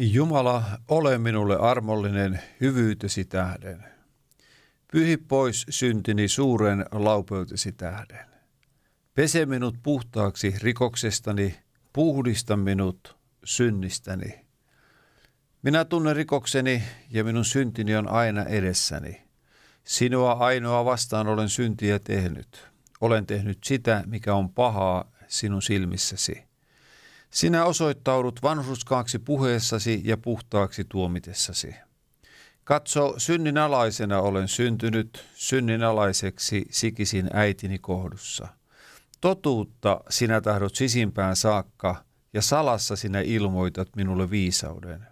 Jumala, ole minulle armollinen hyvyytesi tähden. Pyhi pois syntini suuren laupeutesi tähden. Pese minut puhtaaksi rikoksestani, puhdista minut synnistäni. Minä tunnen rikokseni ja minun syntini on aina edessäni. Sinua ainoa vastaan olen syntiä tehnyt. Olen tehnyt sitä, mikä on pahaa sinun silmissäsi. Sinä osoittaudut vanhuskaaksi puheessasi ja puhtaaksi tuomitessasi. Katso, synninalaisena olen syntynyt, synninalaiseksi sikisin äitini kohdussa. Totuutta sinä tahdot sisimpään saakka, ja salassa sinä ilmoitat minulle viisauden.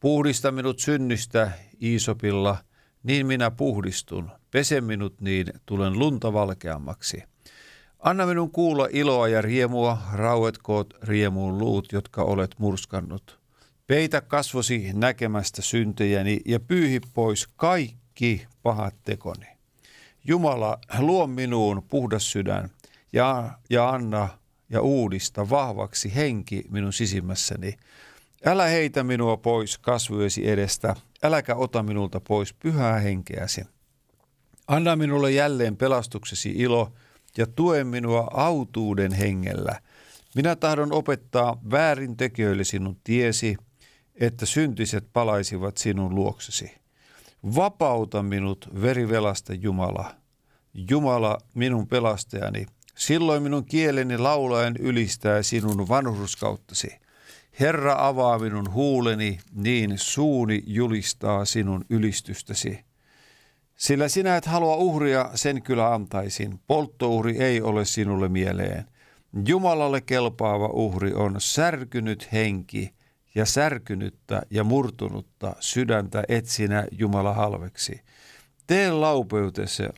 Puhdista minut synnistä Iisopilla, niin minä puhdistun. Pese minut niin, tulen lunta valkeammaksi. Anna minun kuulla iloa ja riemua, rauetkoot riemuun luut, jotka olet murskannut. Peitä kasvosi näkemästä syntejäni ja pyyhi pois kaikki pahat tekoni. Jumala, luo minuun puhdas sydän ja, ja anna ja uudista vahvaksi henki minun sisimmässäni. Älä heitä minua pois kasvojesi edestä, äläkä ota minulta pois pyhää henkeäsi. Anna minulle jälleen pelastuksesi ilo – ja tue minua autuuden hengellä. Minä tahdon opettaa väärintekijöille sinun tiesi, että syntiset palaisivat sinun luoksesi. Vapauta minut verivelasta Jumala. Jumala minun pelastajani. Silloin minun kieleni laulaen ylistää sinun vanhurskauttasi. Herra avaa minun huuleni, niin suuni julistaa sinun ylistystäsi. Sillä sinä et halua uhria, sen kyllä antaisin. Polttouhri ei ole sinulle mieleen. Jumalalle kelpaava uhri on särkynyt henki ja särkynyttä ja murtunutta sydäntä etsinä Jumala halveksi. Tee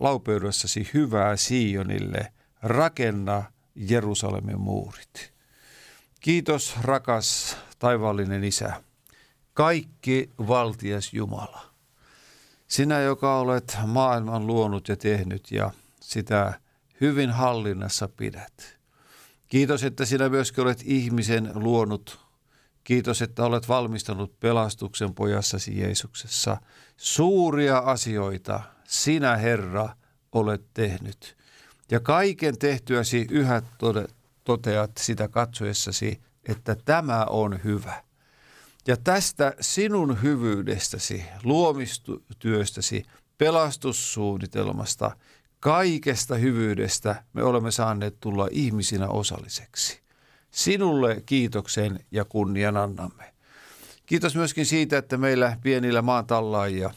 laupeudessasi hyvää Sionille, rakenna Jerusalemin muurit. Kiitos rakas taivaallinen Isä, kaikki valtias Jumala. Sinä, joka olet maailman luonut ja tehnyt ja sitä hyvin hallinnassa pidät. Kiitos, että sinä myöskin olet ihmisen luonut. Kiitos, että olet valmistanut pelastuksen pojassasi Jeesuksessa. Suuria asioita sinä, Herra, olet tehnyt. Ja kaiken tehtyäsi yhä toteat sitä katsoessasi, että tämä on hyvä. Ja tästä sinun hyvyydestäsi, luomistyöstäsi, pelastussuunnitelmasta, kaikesta hyvyydestä me olemme saaneet tulla ihmisinä osalliseksi. Sinulle kiitoksen ja kunnian annamme. Kiitos myöskin siitä, että meillä pienillä maatallaajia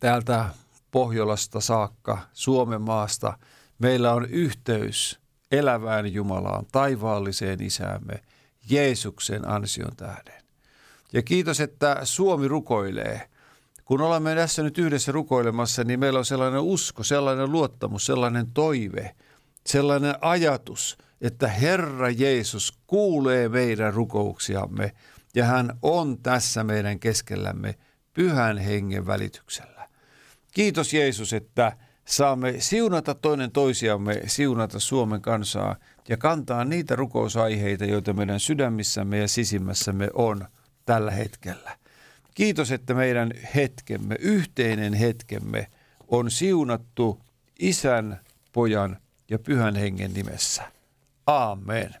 täältä Pohjolasta saakka, Suomen maasta, meillä on yhteys elävään Jumalaan, taivaalliseen isäämme, Jeesuksen ansion tähden. Ja kiitos, että Suomi rukoilee. Kun olemme tässä nyt yhdessä rukoilemassa, niin meillä on sellainen usko, sellainen luottamus, sellainen toive, sellainen ajatus, että Herra Jeesus kuulee meidän rukouksiamme ja hän on tässä meidän keskellämme pyhän hengen välityksellä. Kiitos Jeesus, että saamme siunata toinen toisiamme, siunata Suomen kansaa ja kantaa niitä rukousaiheita, joita meidän sydämissämme ja sisimmässämme on – tällä hetkellä. Kiitos, että meidän hetkemme, yhteinen hetkemme on siunattu isän, pojan ja pyhän hengen nimessä. Amen.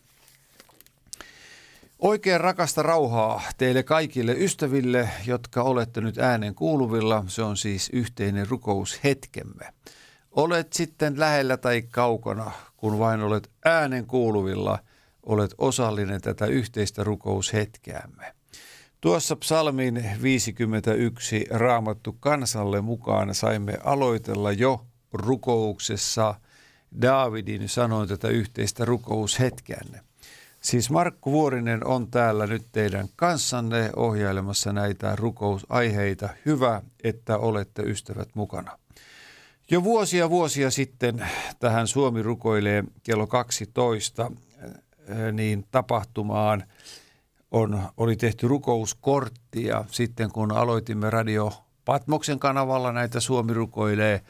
Oikein rakasta rauhaa teille kaikille ystäville, jotka olette nyt äänen kuuluvilla. Se on siis yhteinen rukoushetkemme. Olet sitten lähellä tai kaukana, kun vain olet äänen kuuluvilla, olet osallinen tätä yhteistä rukoushetkeämme. Tuossa psalmin 51 raamattu kansalle mukaan saimme aloitella jo rukouksessa Daavidin sanoin tätä yhteistä rukoushetkeänne. Siis Markku Vuorinen on täällä nyt teidän kanssanne ohjailemassa näitä rukousaiheita. Hyvä, että olette ystävät mukana. Jo vuosia vuosia sitten tähän Suomi rukoilee kello 12 eh, niin tapahtumaan on, oli tehty rukouskortti ja sitten kun aloitimme Radio Patmoksen kanavalla näitä Suomi rukoilee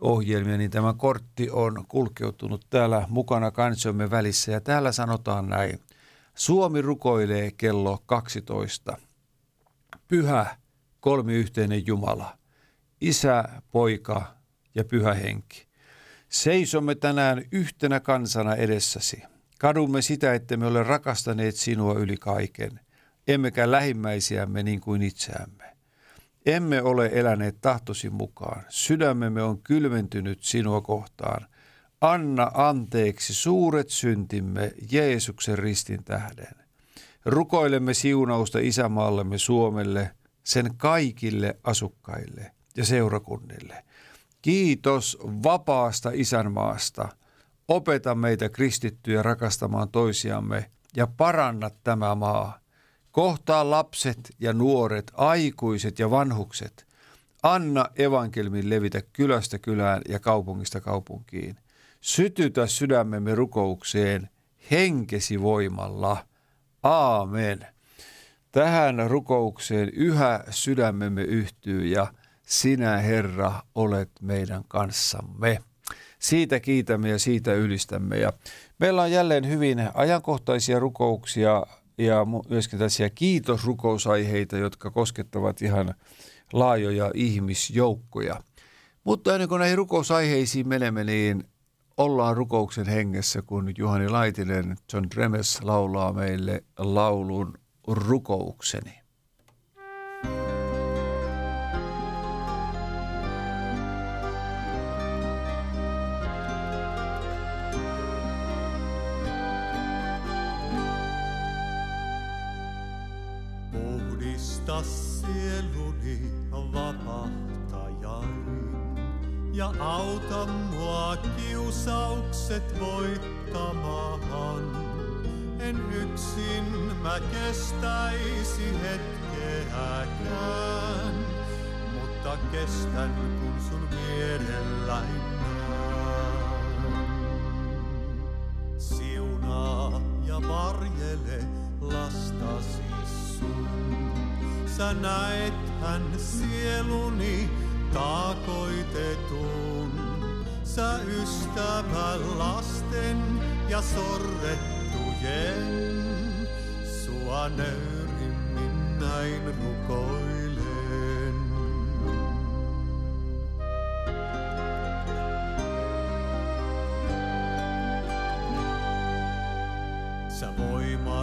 ohjelmia, niin tämä kortti on kulkeutunut täällä mukana kansomme välissä ja täällä sanotaan näin. Suomi rukoilee kello 12. Pyhä kolmiyhteinen Jumala, Isä, Poika ja Pyhä Henki. Seisomme tänään yhtenä kansana edessäsi. Kadumme sitä, että me ole rakastaneet sinua yli kaiken, emmekä lähimmäisiämme niin kuin itseämme. Emme ole eläneet tahtosi mukaan. Sydämemme on kylmentynyt sinua kohtaan. Anna anteeksi suuret syntimme Jeesuksen ristin tähden. Rukoilemme siunausta isämaallemme Suomelle, sen kaikille asukkaille ja seurakunnille. Kiitos vapaasta isänmaasta. Opeta meitä kristittyjä rakastamaan toisiamme ja paranna tämä maa. Kohtaa lapset ja nuoret, aikuiset ja vanhukset. Anna evankelmin levitä kylästä kylään ja kaupungista kaupunkiin. Sytytä sydämemme rukoukseen henkesi voimalla. Aamen. Tähän rukoukseen yhä sydämemme yhtyy ja sinä Herra olet meidän kanssamme. Siitä kiitämme ja siitä ylistämme. Ja meillä on jälleen hyvin ajankohtaisia rukouksia ja myöskin tällaisia kiitosrukousaiheita, jotka koskettavat ihan laajoja ihmisjoukkoja. Mutta ennen kuin näihin rukousaiheisiin menemme, niin ollaan rukouksen hengessä, kun Juhani Laitinen, John Dremes laulaa meille laulun rukoukseni.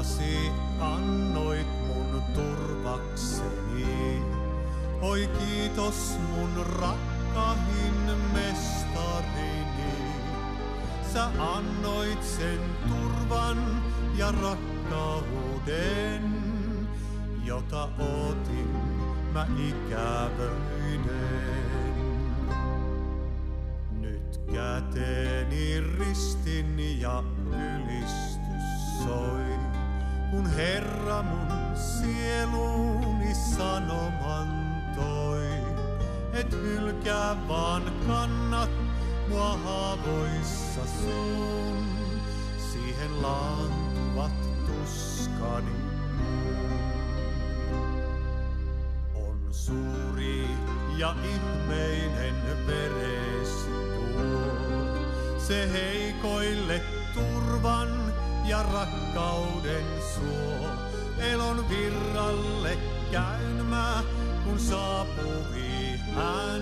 Voimasi annoit turvakseni. Oi kiitos mun rakkahin mestarini. Sä annoit sen turvan ja rakkauden, jota otin mä ikävöinen. Nyt käteeni ristin ja ylistys soi kun Herra mun sieluni sanoman toi. Et hylkää vaan kannat mua haavoissa sun, siihen laantuvat tuskani On suuri ja ihmeinen veresi tuo, se heikoille turvan ja rakkauden suo. Elon virralle käyn mä, kun saapui hän.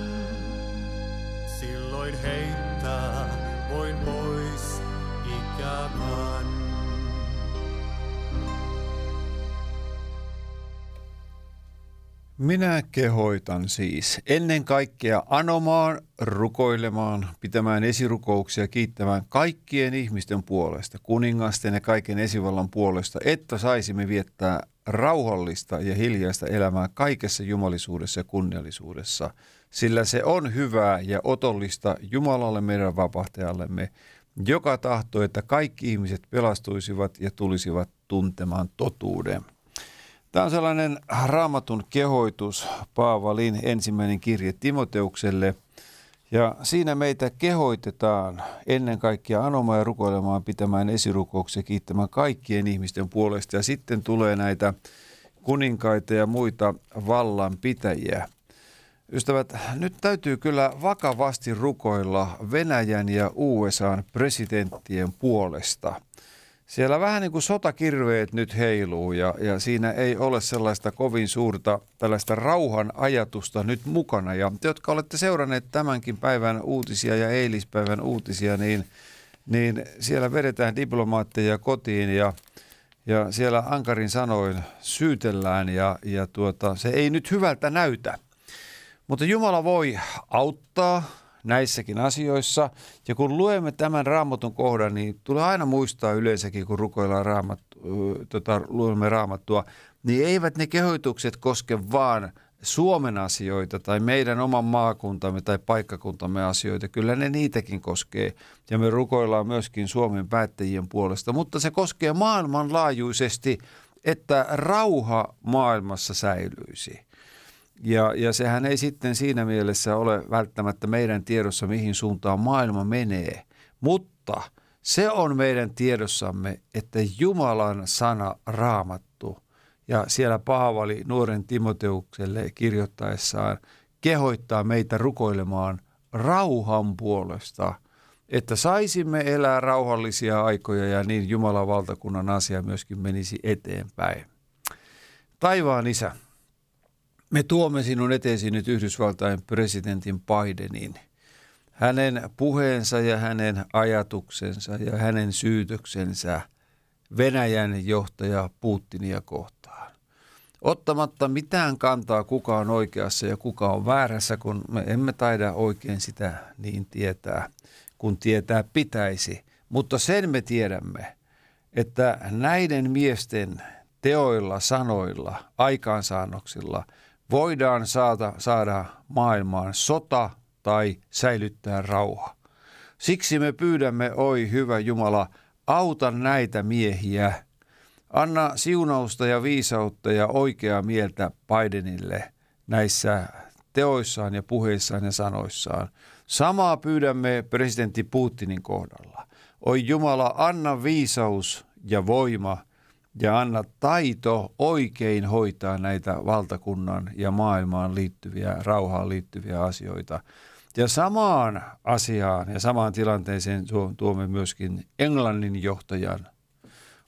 Silloin heittää voin pois ikävän. Minä kehoitan siis ennen kaikkea anomaan, rukoilemaan, pitämään esirukouksia, kiittämään kaikkien ihmisten puolesta, kuningasten ja kaiken esivallan puolesta, että saisimme viettää rauhallista ja hiljaista elämää kaikessa jumalisuudessa ja kunniallisuudessa, sillä se on hyvää ja otollista Jumalalle meidän vapahtajallemme, joka tahtoo, että kaikki ihmiset pelastuisivat ja tulisivat tuntemaan totuuden. Tämä on sellainen raamatun kehoitus Paavalin ensimmäinen kirje Timoteukselle. Ja siinä meitä kehoitetaan ennen kaikkea anomaan ja rukoilemaan, pitämään esirukouksia, kiittämään kaikkien ihmisten puolesta. Ja sitten tulee näitä kuninkaita ja muita vallanpitäjiä. Ystävät, nyt täytyy kyllä vakavasti rukoilla Venäjän ja USAn presidenttien puolesta – siellä vähän niin kuin sotakirveet nyt heiluu ja, ja siinä ei ole sellaista kovin suurta tällaista rauhan ajatusta nyt mukana. Ja te, jotka olette seuranneet tämänkin päivän uutisia ja eilispäivän uutisia, niin, niin siellä vedetään diplomaatteja kotiin ja, ja siellä Ankarin sanoin syytellään ja, ja tuota, se ei nyt hyvältä näytä. Mutta Jumala voi auttaa, näissäkin asioissa. Ja kun luemme tämän raamatun kohdan, niin tulee aina muistaa yleensäkin, kun rukoillaan raamat, tota, luemme raamattua, niin eivät ne kehoitukset koske vaan Suomen asioita tai meidän oman maakuntamme tai paikkakuntamme asioita. Kyllä ne niitäkin koskee ja me rukoillaan myöskin Suomen päättäjien puolesta, mutta se koskee maailmanlaajuisesti, että rauha maailmassa säilyisi. Ja, ja sehän ei sitten siinä mielessä ole välttämättä meidän tiedossa, mihin suuntaan maailma menee. Mutta se on meidän tiedossamme, että Jumalan sana raamattu ja siellä Paavali nuoren Timoteukselle kirjoittaessaan kehoittaa meitä rukoilemaan rauhan puolesta, että saisimme elää rauhallisia aikoja ja niin Jumalan valtakunnan asia myöskin menisi eteenpäin. Taivaan isä, me tuomme sinun eteesi nyt Yhdysvaltain presidentin Bidenin. Hänen puheensa ja hänen ajatuksensa ja hänen syytöksensä Venäjän johtaja Putinia kohtaan. Ottamatta mitään kantaa, kuka on oikeassa ja kuka on väärässä, kun me emme taida oikein sitä niin tietää, kun tietää pitäisi. Mutta sen me tiedämme, että näiden miesten teoilla, sanoilla, aikaansaannoksilla – voidaan saada, saada maailmaan sota tai säilyttää rauha. Siksi me pyydämme, oi hyvä Jumala, auta näitä miehiä. Anna siunausta ja viisautta ja oikeaa mieltä Bidenille näissä teoissaan ja puheissaan ja sanoissaan. Samaa pyydämme presidentti Putinin kohdalla. Oi Jumala, anna viisaus ja voima – ja anna taito oikein hoitaa näitä valtakunnan ja maailmaan liittyviä, rauhaan liittyviä asioita. Ja samaan asiaan ja samaan tilanteeseen tuomme myöskin Englannin johtajan.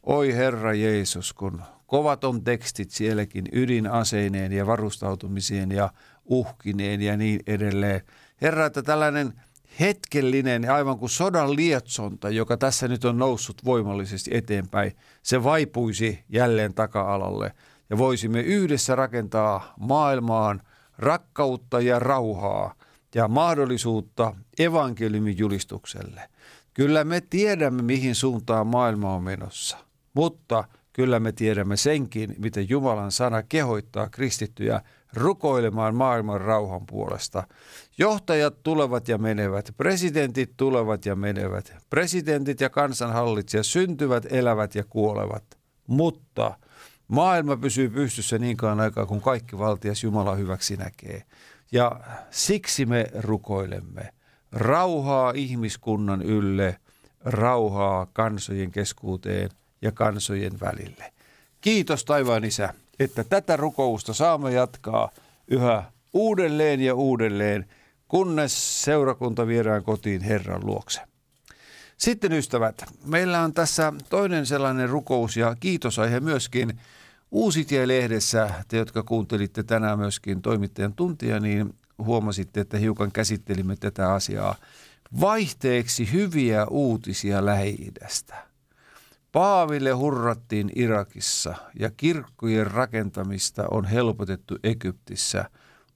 Oi Herra Jeesus, kun kovat on tekstit sielläkin ydinaseineen ja varustautumiseen ja uhkineen ja niin edelleen. Herra, että tällainen – hetkellinen, aivan kuin sodan lietsonta, joka tässä nyt on noussut voimallisesti eteenpäin, se vaipuisi jälleen taka-alalle ja voisimme yhdessä rakentaa maailmaan rakkautta ja rauhaa ja mahdollisuutta evankeliumin julistukselle. Kyllä me tiedämme, mihin suuntaan maailma on menossa, mutta kyllä me tiedämme senkin, miten Jumalan sana kehoittaa kristittyjä rukoilemaan maailman rauhan puolesta. Johtajat tulevat ja menevät, presidentit tulevat ja menevät, presidentit ja kansanhallitsijat syntyvät, elävät ja kuolevat. Mutta maailma pysyy pystyssä niin kauan aikaa, kun kaikki valtias Jumala hyväksi näkee. Ja siksi me rukoilemme rauhaa ihmiskunnan ylle, rauhaa kansojen keskuuteen ja kansojen välille. Kiitos taivaan isä, että tätä rukousta saamme jatkaa yhä uudelleen ja uudelleen, kunnes seurakunta viedään kotiin Herran luokse. Sitten ystävät, meillä on tässä toinen sellainen rukous ja kiitosaihe myöskin Uusitie-lehdessä, te jotka kuuntelitte tänään myöskin toimittajan tuntia, niin huomasitte, että hiukan käsittelimme tätä asiaa. Vaihteeksi hyviä uutisia lähi. Paaville hurrattiin Irakissa ja kirkkojen rakentamista on helpotettu Egyptissä.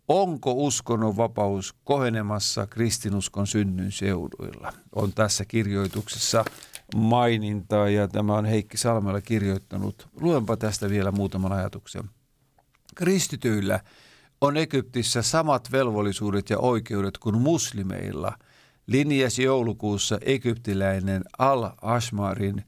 Onko uskonnon vapaus kohenemassa kristinuskon synnyn seuduilla? On tässä kirjoituksessa mainintaa ja tämä on Heikki Salmella kirjoittanut. Luenpa tästä vielä muutaman ajatuksen. Kristityillä on Egyptissä samat velvollisuudet ja oikeudet kuin muslimeilla, linjasi joulukuussa egyptiläinen Al-Ashmarin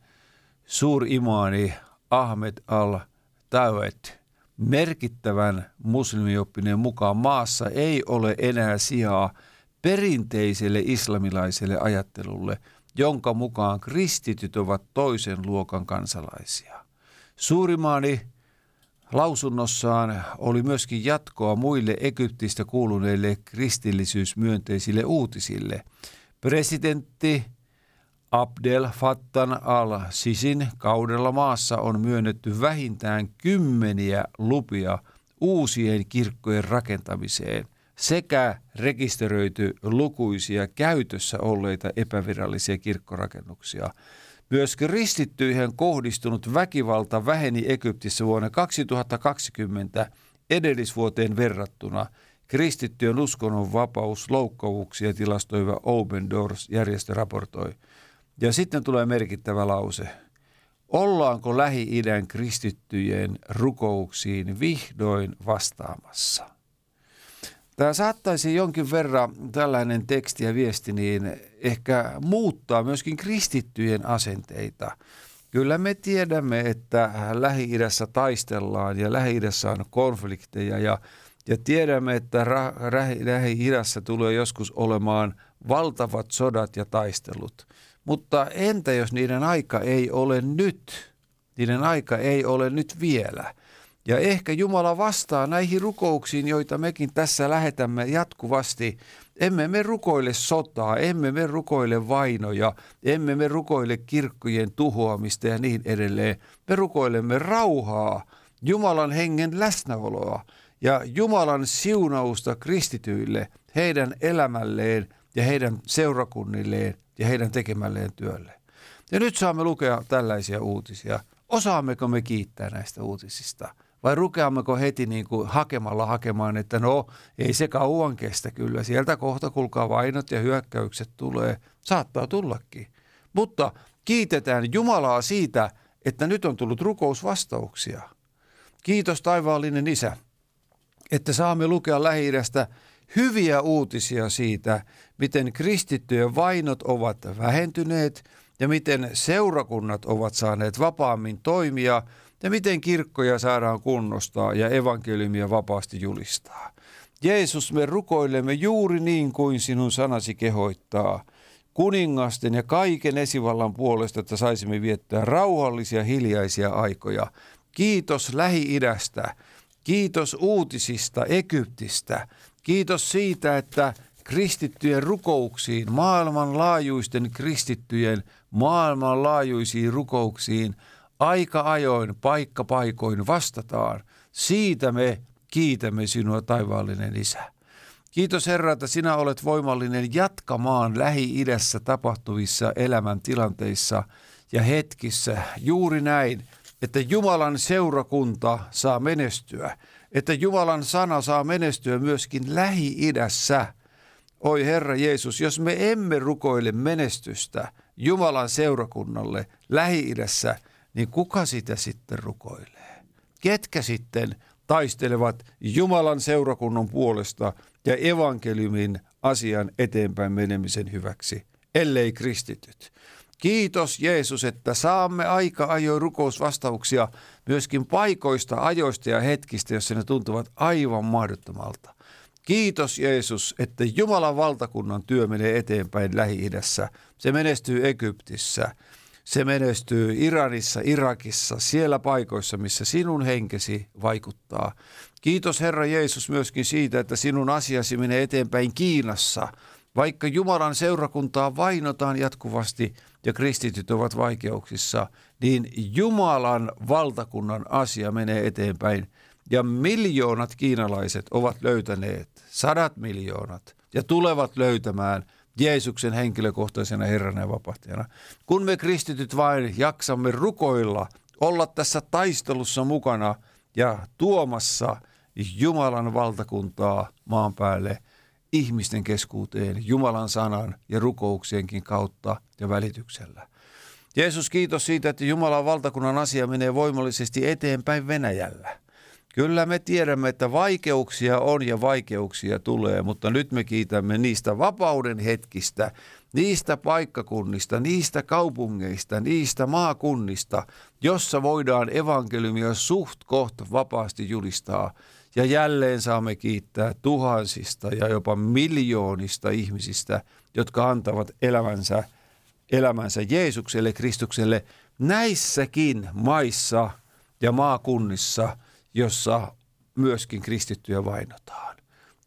suurimaani Ahmed al-Tawet. Merkittävän muslimioppineen mukaan maassa ei ole enää sijaa perinteiselle islamilaiselle ajattelulle, jonka mukaan kristityt ovat toisen luokan kansalaisia. Suurimaani Lausunnossaan oli myöskin jatkoa muille Egyptistä kuuluneille kristillisyysmyönteisille uutisille. Presidentti Abdel Fattan al-Sisin kaudella maassa on myönnetty vähintään kymmeniä lupia uusien kirkkojen rakentamiseen sekä rekisteröity lukuisia käytössä olleita epävirallisia kirkkorakennuksia – myös kristittyihin kohdistunut väkivalta väheni Egyptissä vuonna 2020 edellisvuoteen verrattuna. Kristittyjen uskonnon vapaus loukkavuuksia tilastoiva Open Doors-järjestö raportoi. Ja sitten tulee merkittävä lause. Ollaanko Lähi-idän kristittyjen rukouksiin vihdoin vastaamassa? Tämä saattaisi jonkin verran tällainen teksti ja viesti niin ehkä muuttaa myöskin kristittyjen asenteita. Kyllä me tiedämme, että Lähi-idässä taistellaan ja Lähi-idässä on konflikteja ja, ja tiedämme, että Lähi-idässä tulee joskus olemaan valtavat sodat ja taistelut. Mutta entä jos niiden aika ei ole nyt? Niiden aika ei ole nyt vielä. Ja ehkä Jumala vastaa näihin rukouksiin, joita mekin tässä lähetämme jatkuvasti. Emme me rukoile sotaa, emme me rukoile vainoja, emme me rukoile kirkkojen tuhoamista ja niin edelleen. Me rukoilemme rauhaa, Jumalan hengen läsnäoloa ja Jumalan siunausta kristityille, heidän elämälleen ja heidän seurakunnilleen ja heidän tekemälleen työlle. Ja nyt saamme lukea tällaisia uutisia. Osaammeko me kiittää näistä uutisista? Vai rukeammeko heti niin kuin hakemalla hakemaan, että no ei se kauan kestä kyllä. Sieltä kohta kulkaa vainot ja hyökkäykset tulee. Saattaa tullakin. Mutta kiitetään Jumalaa siitä, että nyt on tullut rukousvastauksia. Kiitos taivaallinen Isä, että saamme lukea lähi hyviä uutisia siitä, miten kristittyjen vainot ovat vähentyneet ja miten seurakunnat ovat saaneet vapaammin toimia – ja miten kirkkoja saadaan kunnostaa ja evankeliumia vapaasti julistaa. Jeesus, me rukoilemme juuri niin kuin sinun sanasi kehoittaa, kuningasten ja kaiken esivallan puolesta, että saisimme viettää rauhallisia hiljaisia aikoja. Kiitos Lähi-idästä, kiitos uutisista Egyptistä, kiitos siitä, että kristittyjen rukouksiin, maailmanlaajuisten kristittyjen maailmanlaajuisiin rukouksiin – aika ajoin, paikka paikoin vastataan. Siitä me kiitämme sinua, taivaallinen Isä. Kiitos Herra, että sinä olet voimallinen jatkamaan Lähi-idässä tapahtuvissa elämäntilanteissa ja hetkissä juuri näin, että Jumalan seurakunta saa menestyä, että Jumalan sana saa menestyä myöskin Lähi-idässä. Oi Herra Jeesus, jos me emme rukoile menestystä Jumalan seurakunnalle Lähi-idässä – niin kuka sitä sitten rukoilee? Ketkä sitten taistelevat Jumalan seurakunnan puolesta ja evankeliumin asian eteenpäin menemisen hyväksi, ellei kristityt. Kiitos Jeesus, että saamme aika ajoin rukousvastauksia myöskin paikoista, ajoista ja hetkistä, joissa ne tuntuvat aivan mahdottomalta. Kiitos Jeesus, että Jumalan valtakunnan työ menee eteenpäin Lähi-idässä. Se menestyy Egyptissä. Se menestyy Iranissa, Irakissa, siellä paikoissa, missä sinun henkesi vaikuttaa. Kiitos Herra Jeesus myöskin siitä, että sinun asiasi menee eteenpäin Kiinassa. Vaikka Jumalan seurakuntaa vainotaan jatkuvasti ja kristityt ovat vaikeuksissa, niin Jumalan valtakunnan asia menee eteenpäin. Ja miljoonat kiinalaiset ovat löytäneet, sadat miljoonat, ja tulevat löytämään Jeesuksen henkilökohtaisena Herrana ja vapahtajana. Kun me kristityt vain jaksamme rukoilla, olla tässä taistelussa mukana ja tuomassa Jumalan valtakuntaa maan päälle ihmisten keskuuteen Jumalan sanan ja rukouksienkin kautta ja välityksellä. Jeesus, kiitos siitä, että Jumalan valtakunnan asia menee voimallisesti eteenpäin Venäjällä. Kyllä me tiedämme, että vaikeuksia on ja vaikeuksia tulee, mutta nyt me kiitämme niistä vapauden hetkistä, niistä paikkakunnista, niistä kaupungeista, niistä maakunnista, jossa voidaan evankeliumia suht koht vapaasti julistaa. Ja jälleen saamme kiittää tuhansista ja jopa miljoonista ihmisistä, jotka antavat elämänsä, elämänsä Jeesukselle, Kristukselle näissäkin maissa ja maakunnissa – jossa myöskin kristittyjä vainotaan.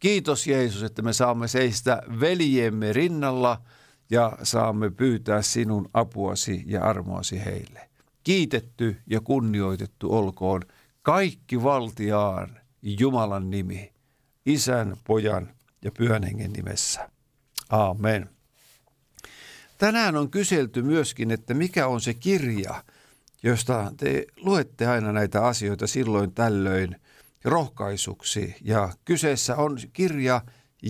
Kiitos Jeesus, että me saamme seistä veljemme rinnalla ja saamme pyytää sinun apuasi ja armoasi heille. Kiitetty ja kunnioitettu olkoon kaikki valtiaan Jumalan nimi, Isän, Pojan ja Pyhän Hengen nimessä. Amen. Tänään on kyselty myöskin, että mikä on se kirja, josta te luette aina näitä asioita silloin tällöin rohkaisuksi. Ja kyseessä on kirja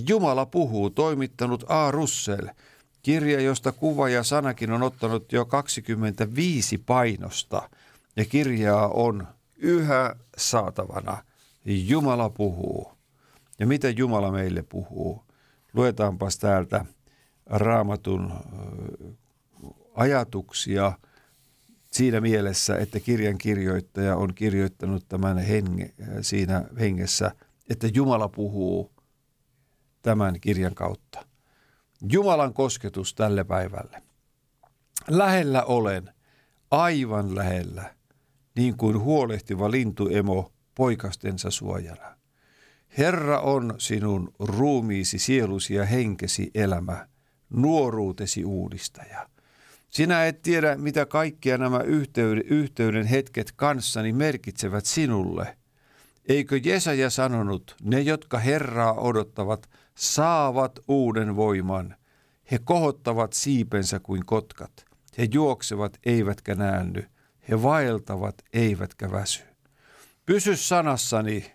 Jumala puhuu, toimittanut A. Russell. Kirja, josta kuva ja sanakin on ottanut jo 25 painosta. Ja kirjaa on yhä saatavana. Jumala puhuu. Ja mitä Jumala meille puhuu? Luetaanpas täältä raamatun ajatuksia – siinä mielessä, että kirjan kirjoittaja on kirjoittanut tämän henge, siinä hengessä, että Jumala puhuu tämän kirjan kautta. Jumalan kosketus tälle päivälle. Lähellä olen, aivan lähellä, niin kuin huolehtiva lintuemo poikastensa suojana. Herra on sinun ruumiisi, sielusi ja henkesi elämä, nuoruutesi uudistaja – sinä et tiedä, mitä kaikkia nämä yhteyden, hetket kanssani merkitsevät sinulle. Eikö Jesaja sanonut, ne jotka Herraa odottavat, saavat uuden voiman. He kohottavat siipensä kuin kotkat. He juoksevat eivätkä näänny. He vaeltavat eivätkä väsy. Pysy sanassani,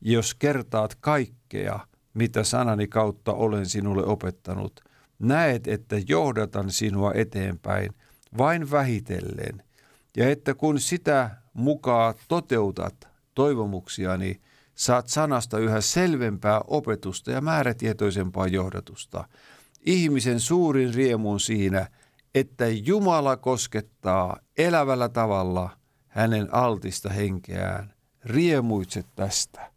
jos kertaat kaikkea, mitä sanani kautta olen sinulle opettanut – näet, että johdatan sinua eteenpäin vain vähitellen, ja että kun sitä mukaan toteutat toivomuksiani, saat sanasta yhä selvempää opetusta ja määrätietoisempaa johdatusta. Ihmisen suurin riemu on siinä, että Jumala koskettaa elävällä tavalla hänen altista henkeään. Riemuitset tästä.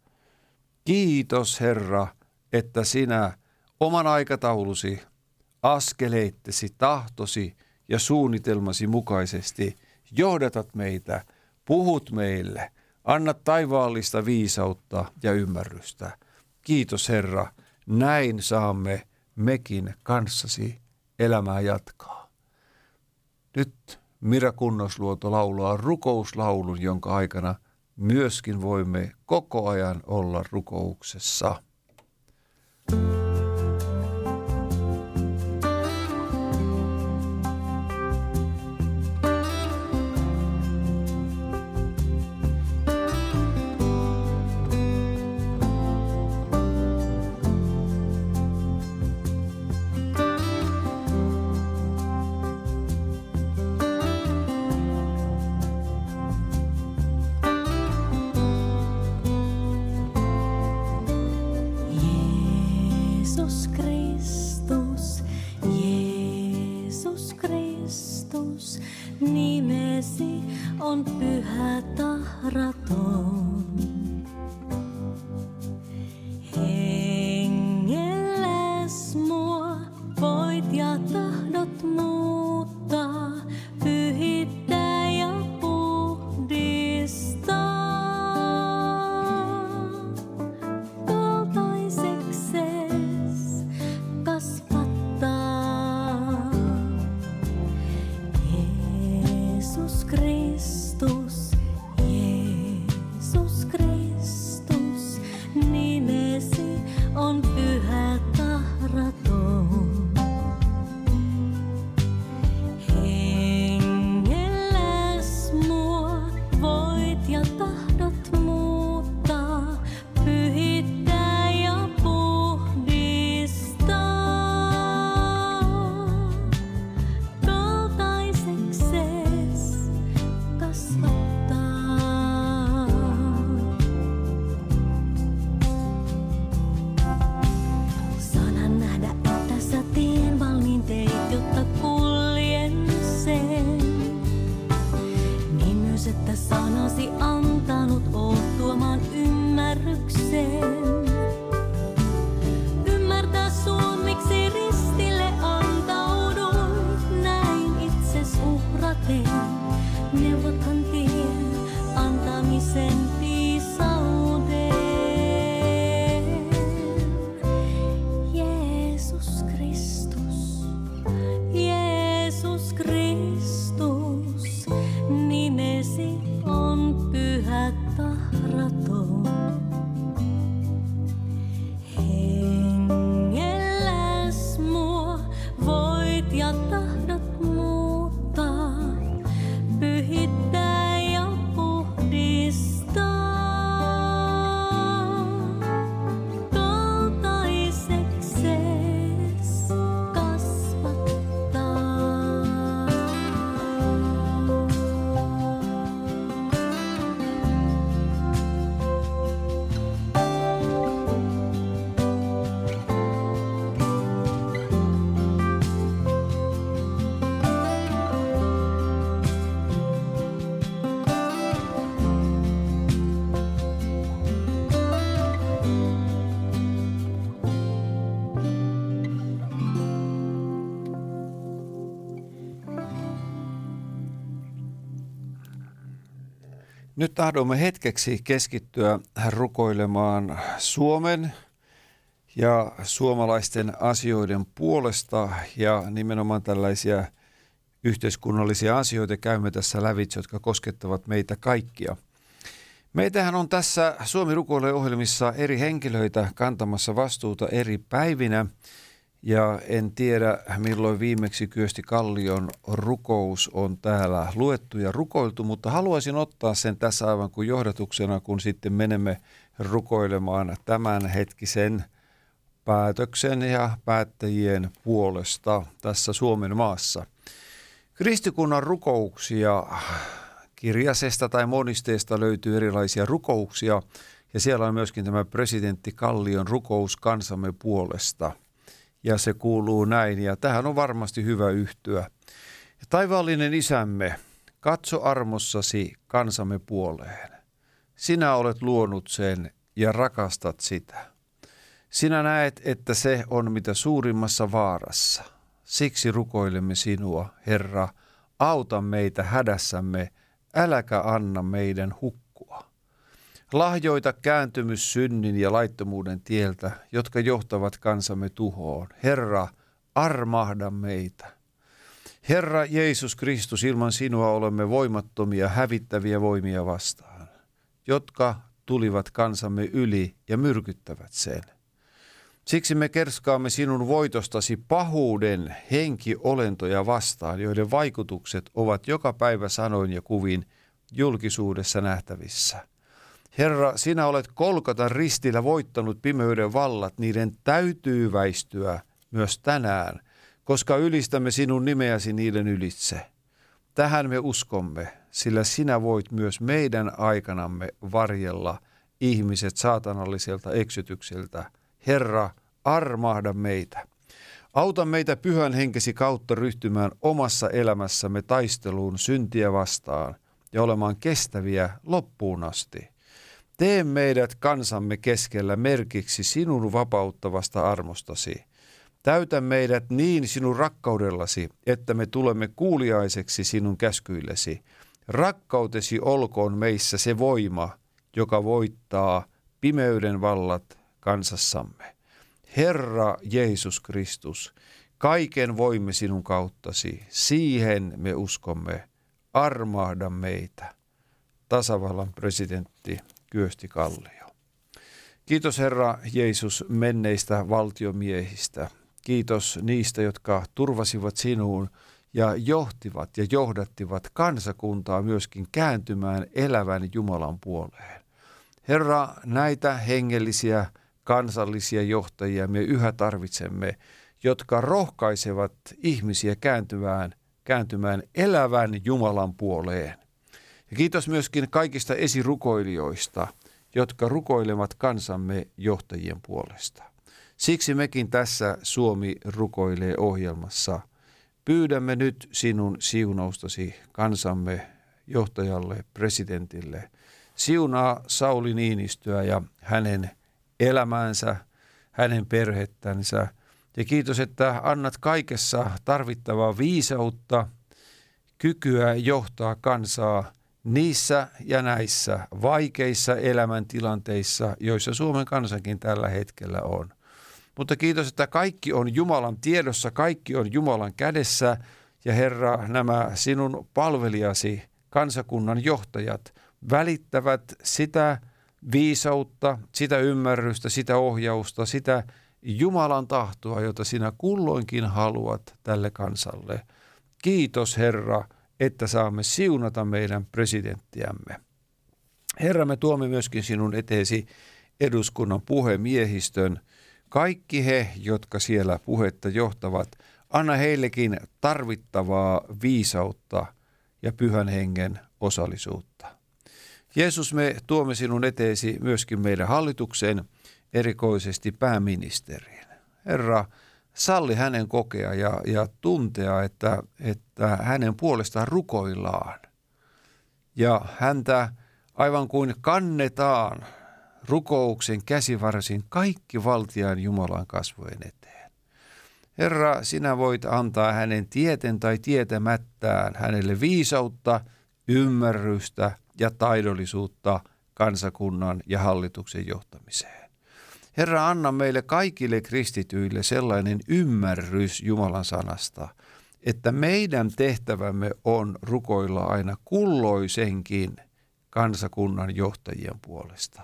Kiitos Herra, että sinä oman aikataulusi askeleittesi, tahtosi ja suunnitelmasi mukaisesti johdatat meitä, puhut meille, anna taivaallista viisautta ja ymmärrystä. Kiitos Herra, näin saamme mekin kanssasi elämää jatkaa. Nyt Mira Kunnosluoto laulaa rukouslaulun, jonka aikana myöskin voimme koko ajan olla rukouksessa. you Nyt tahdomme hetkeksi keskittyä rukoilemaan Suomen ja suomalaisten asioiden puolesta ja nimenomaan tällaisia yhteiskunnallisia asioita käymme tässä lävitse, jotka koskettavat meitä kaikkia. Meitähän on tässä Suomi rukoilee ohjelmissa eri henkilöitä kantamassa vastuuta eri päivinä ja en tiedä milloin viimeksi Kyösti Kallion rukous on täällä luettu ja rukoiltu, mutta haluaisin ottaa sen tässä aivan kuin johdatuksena, kun sitten menemme rukoilemaan tämän hetkisen päätöksen ja päättäjien puolesta tässä Suomen maassa. Kristikunnan rukouksia kirjasesta tai monisteesta löytyy erilaisia rukouksia ja siellä on myöskin tämä presidentti Kallion rukous kansamme puolesta – ja se kuuluu näin, ja tähän on varmasti hyvä yhtyä. Ja taivaallinen isämme, katso armossasi kansamme puoleen. Sinä olet luonut sen ja rakastat sitä. Sinä näet, että se on mitä suurimmassa vaarassa. Siksi rukoilemme sinua, Herra, auta meitä hädässämme, äläkä anna meidän hukkua. Lahjoita kääntymys synnin ja laittomuuden tieltä, jotka johtavat kansamme tuhoon. Herra, armahda meitä. Herra Jeesus Kristus, ilman sinua olemme voimattomia hävittäviä voimia vastaan, jotka tulivat kansamme yli ja myrkyttävät sen. Siksi me kerskaamme sinun voitostasi pahuuden henkiolentoja vastaan, joiden vaikutukset ovat joka päivä sanoin ja kuvin julkisuudessa nähtävissä. Herra, sinä olet kolkata ristillä voittanut pimeyden vallat, niiden täytyy väistyä myös tänään, koska ylistämme sinun nimeäsi niiden ylitse. Tähän me uskomme, sillä sinä voit myös meidän aikanamme varjella ihmiset saatanalliselta eksytykseltä. Herra, armahda meitä. Auta meitä pyhän henkesi kautta ryhtymään omassa elämässämme taisteluun syntiä vastaan ja olemaan kestäviä loppuun asti. Tee meidät kansamme keskellä merkiksi sinun vapauttavasta armostasi. Täytä meidät niin sinun rakkaudellasi, että me tulemme kuuliaiseksi sinun käskyillesi. Rakkautesi olkoon meissä se voima, joka voittaa pimeyden vallat kansassamme. Herra Jeesus Kristus, kaiken voimme sinun kauttasi, siihen me uskomme. Armahda meitä. Tasavallan presidentti Kyösti Kallio. Kiitos Herra Jeesus menneistä valtiomiehistä. Kiitos niistä, jotka turvasivat sinuun ja johtivat ja johdattivat kansakuntaa myöskin kääntymään elävän Jumalan puoleen. Herra, näitä hengellisiä kansallisia johtajia me yhä tarvitsemme, jotka rohkaisevat ihmisiä kääntymään, kääntymään elävän Jumalan puoleen. Ja kiitos myöskin kaikista esirukoilijoista, jotka rukoilevat kansamme johtajien puolesta. Siksi mekin tässä Suomi rukoilee ohjelmassa. Pyydämme nyt sinun siunaustasi kansamme johtajalle, presidentille. Siunaa Sauli Niinistöä ja hänen elämäänsä, hänen perhettänsä. Ja kiitos, että annat kaikessa tarvittavaa viisautta, kykyä johtaa kansaa niissä ja näissä vaikeissa elämäntilanteissa, joissa Suomen kansakin tällä hetkellä on. Mutta kiitos, että kaikki on Jumalan tiedossa, kaikki on Jumalan kädessä ja Herra, nämä sinun palvelijasi, kansakunnan johtajat, välittävät sitä viisautta, sitä ymmärrystä, sitä ohjausta, sitä Jumalan tahtoa, jota sinä kulloinkin haluat tälle kansalle. Kiitos Herra, että saamme siunata meidän presidenttiämme. Herra, me tuomme myöskin sinun eteesi eduskunnan puhemiehistön. Kaikki he, jotka siellä puhetta johtavat, anna heillekin tarvittavaa viisautta ja pyhän hengen osallisuutta. Jeesus, me tuomme sinun eteesi myöskin meidän hallitukseen, erikoisesti pääministeriin. Herra, salli hänen kokea ja, ja tuntea, että, että hänen puolestaan rukoillaan. Ja häntä aivan kuin kannetaan rukouksen käsivarsin kaikki valtiaan Jumalan kasvojen eteen. Herra, sinä voit antaa hänen tieten tai tietämättään hänelle viisautta, ymmärrystä ja taidollisuutta kansakunnan ja hallituksen johtamiseen. Herra, anna meille kaikille kristityille sellainen ymmärrys Jumalan sanasta, että meidän tehtävämme on rukoilla aina kulloisenkin kansakunnan johtajien puolesta.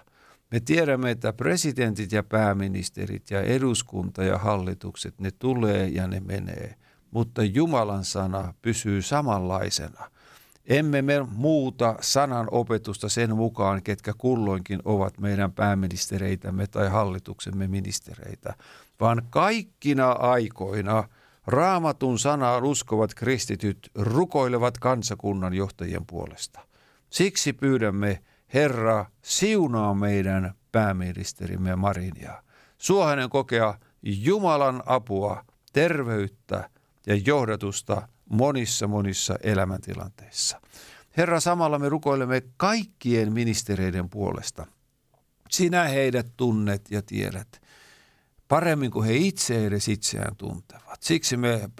Me tiedämme, että presidentit ja pääministerit ja eduskunta ja hallitukset, ne tulee ja ne menee, mutta Jumalan sana pysyy samanlaisena – emme me muuta sanan opetusta sen mukaan, ketkä kulloinkin ovat meidän pääministereitämme tai hallituksemme ministereitä, vaan kaikkina aikoina raamatun sanaa uskovat kristityt rukoilevat kansakunnan johtajien puolesta. Siksi pyydämme, Herra, siunaa meidän pääministerimme Marinia. Suo hänen kokea Jumalan apua, terveyttä ja johdatusta monissa monissa elämäntilanteissa. Herra, samalla me rukoilemme kaikkien ministereiden puolesta. Sinä heidät tunnet ja tiedät paremmin kuin he itse edes itseään tuntevat. Siksi me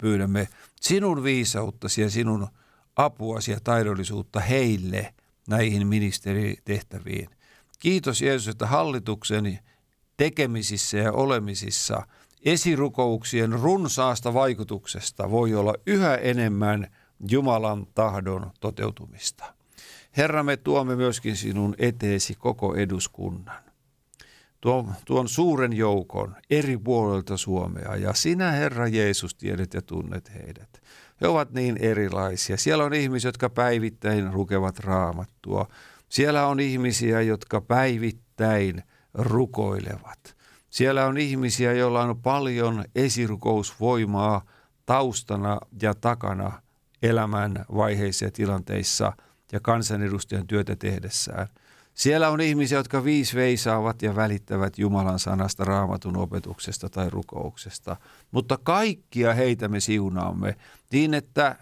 pyydämme sinun viisauttasi ja sinun apuasi ja taidollisuutta heille näihin ministeritehtäviin. Kiitos Jeesus, että hallituksen tekemisissä ja olemisissa – esirukouksien runsaasta vaikutuksesta voi olla yhä enemmän Jumalan tahdon toteutumista. Herra, me tuomme myöskin sinun eteesi koko eduskunnan. Tuon, tuon suuren joukon eri puolilta Suomea ja sinä Herra Jeesus tiedät ja tunnet heidät. He ovat niin erilaisia. Siellä on ihmisiä, jotka päivittäin lukevat raamattua. Siellä on ihmisiä, jotka päivittäin rukoilevat. Siellä on ihmisiä, joilla on paljon esirukousvoimaa taustana ja takana elämän vaiheissa ja tilanteissa ja kansanedustajan työtä tehdessään. Siellä on ihmisiä, jotka viis veisaavat ja välittävät Jumalan sanasta raamatun opetuksesta tai rukouksesta. Mutta kaikkia heitä me siunaamme niin, että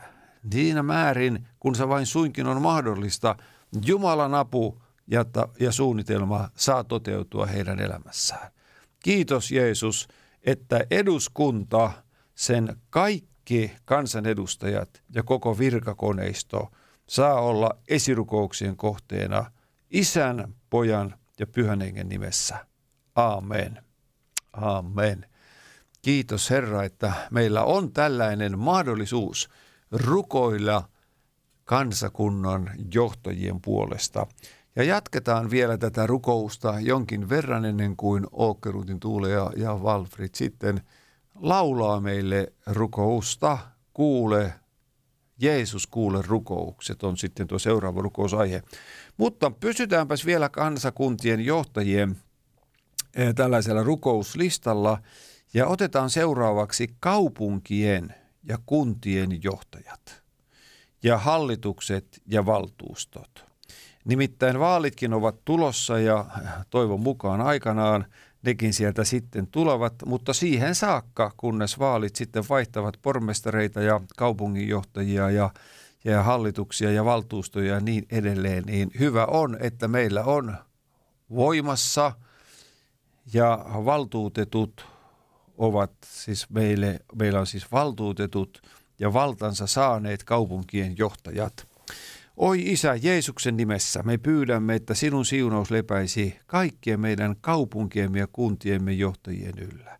siinä määrin, kun se vain suinkin on mahdollista, Jumalan apu ja, ja suunnitelma saa toteutua heidän elämässään. Kiitos Jeesus, että eduskunta, sen kaikki kansanedustajat ja koko virkakoneisto saa olla esirukouksien kohteena isän, pojan ja pyhän hengen nimessä. Amen. Amen. Kiitos Herra, että meillä on tällainen mahdollisuus rukoilla kansakunnan johtajien puolesta. Ja jatketaan vielä tätä rukousta jonkin verran ennen kuin Åkerutin Tuule ja, ja Walfrid sitten laulaa meille rukousta. Kuule, Jeesus kuule rukoukset on sitten tuo seuraava rukousaihe. Mutta pysytäänpäs vielä kansakuntien johtajien eh, tällaisella rukouslistalla ja otetaan seuraavaksi kaupunkien ja kuntien johtajat ja hallitukset ja valtuustot. Nimittäin vaalitkin ovat tulossa ja toivon mukaan aikanaan nekin sieltä sitten tulevat, mutta siihen saakka, kunnes vaalit sitten vaihtavat pormestareita ja kaupunginjohtajia ja, ja hallituksia ja valtuustoja ja niin edelleen, niin hyvä on, että meillä on voimassa ja valtuutetut ovat siis meille, meillä on siis valtuutetut ja valtansa saaneet kaupunkien johtajat. Oi Isä, Jeesuksen nimessä me pyydämme, että sinun siunaus lepäisi kaikkien meidän kaupunkiemme ja kuntiemme johtajien yllä.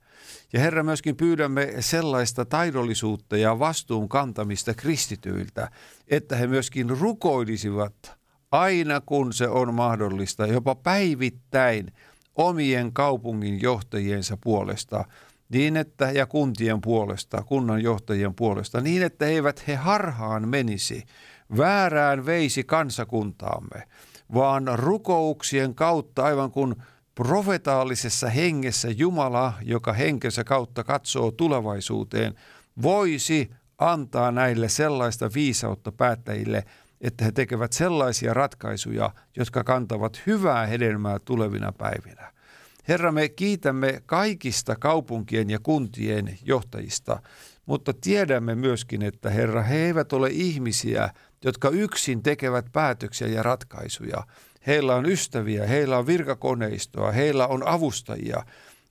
Ja Herra, myöskin pyydämme sellaista taidollisuutta ja vastuun kantamista kristityiltä, että he myöskin rukoilisivat aina kun se on mahdollista, jopa päivittäin omien kaupungin johtajiensa puolesta, niin että, ja kuntien puolesta, kunnan johtajien puolesta, niin että eivät he harhaan menisi, väärään veisi kansakuntaamme, vaan rukouksien kautta, aivan kuin profetaalisessa hengessä Jumala, joka henkensä kautta katsoo tulevaisuuteen, voisi antaa näille sellaista viisautta päättäjille, että he tekevät sellaisia ratkaisuja, jotka kantavat hyvää hedelmää tulevina päivinä. Herra, me kiitämme kaikista kaupunkien ja kuntien johtajista, mutta tiedämme myöskin, että Herra, he eivät ole ihmisiä, jotka yksin tekevät päätöksiä ja ratkaisuja. Heillä on ystäviä, heillä on virkakoneistoa, heillä on avustajia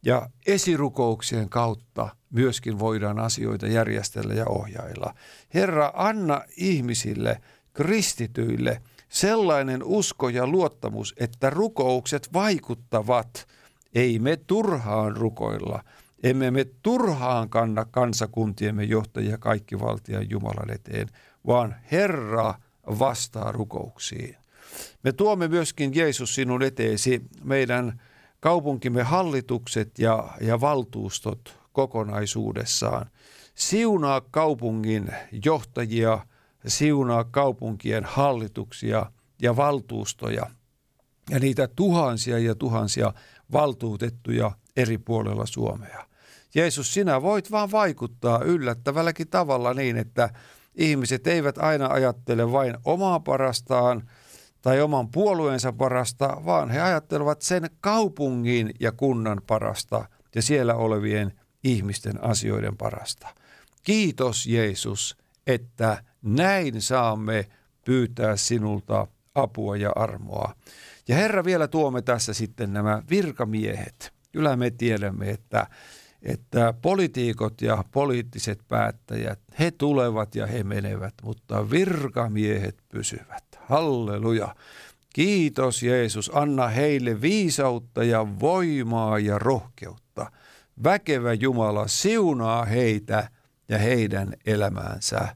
ja esirukouksien kautta myöskin voidaan asioita järjestellä ja ohjailla. Herra, anna ihmisille, kristityille sellainen usko ja luottamus, että rukoukset vaikuttavat. Ei me turhaan rukoilla, emme me turhaan kanna kansakuntiemme johtajia kaikki valtian Jumalan eteen, vaan Herra vastaa rukouksiin. Me tuomme myöskin Jeesus sinun eteesi meidän kaupunkimme hallitukset ja, ja valtuustot kokonaisuudessaan. Siunaa kaupungin johtajia, siunaa kaupunkien hallituksia ja valtuustoja ja niitä tuhansia ja tuhansia valtuutettuja eri puolella Suomea. Jeesus, sinä voit vaan vaikuttaa yllättävälläkin tavalla niin, että ihmiset eivät aina ajattele vain omaa parastaan tai oman puolueensa parasta, vaan he ajattelevat sen kaupungin ja kunnan parasta ja siellä olevien ihmisten asioiden parasta. Kiitos Jeesus, että näin saamme pyytää sinulta apua ja armoa. Ja Herra vielä tuomme tässä sitten nämä virkamiehet. Kyllä me tiedämme, että että poliitikot ja poliittiset päättäjät, he tulevat ja he menevät, mutta virkamiehet pysyvät. Halleluja. Kiitos Jeesus, anna heille viisautta ja voimaa ja rohkeutta. Väkevä Jumala siunaa heitä ja heidän elämäänsä.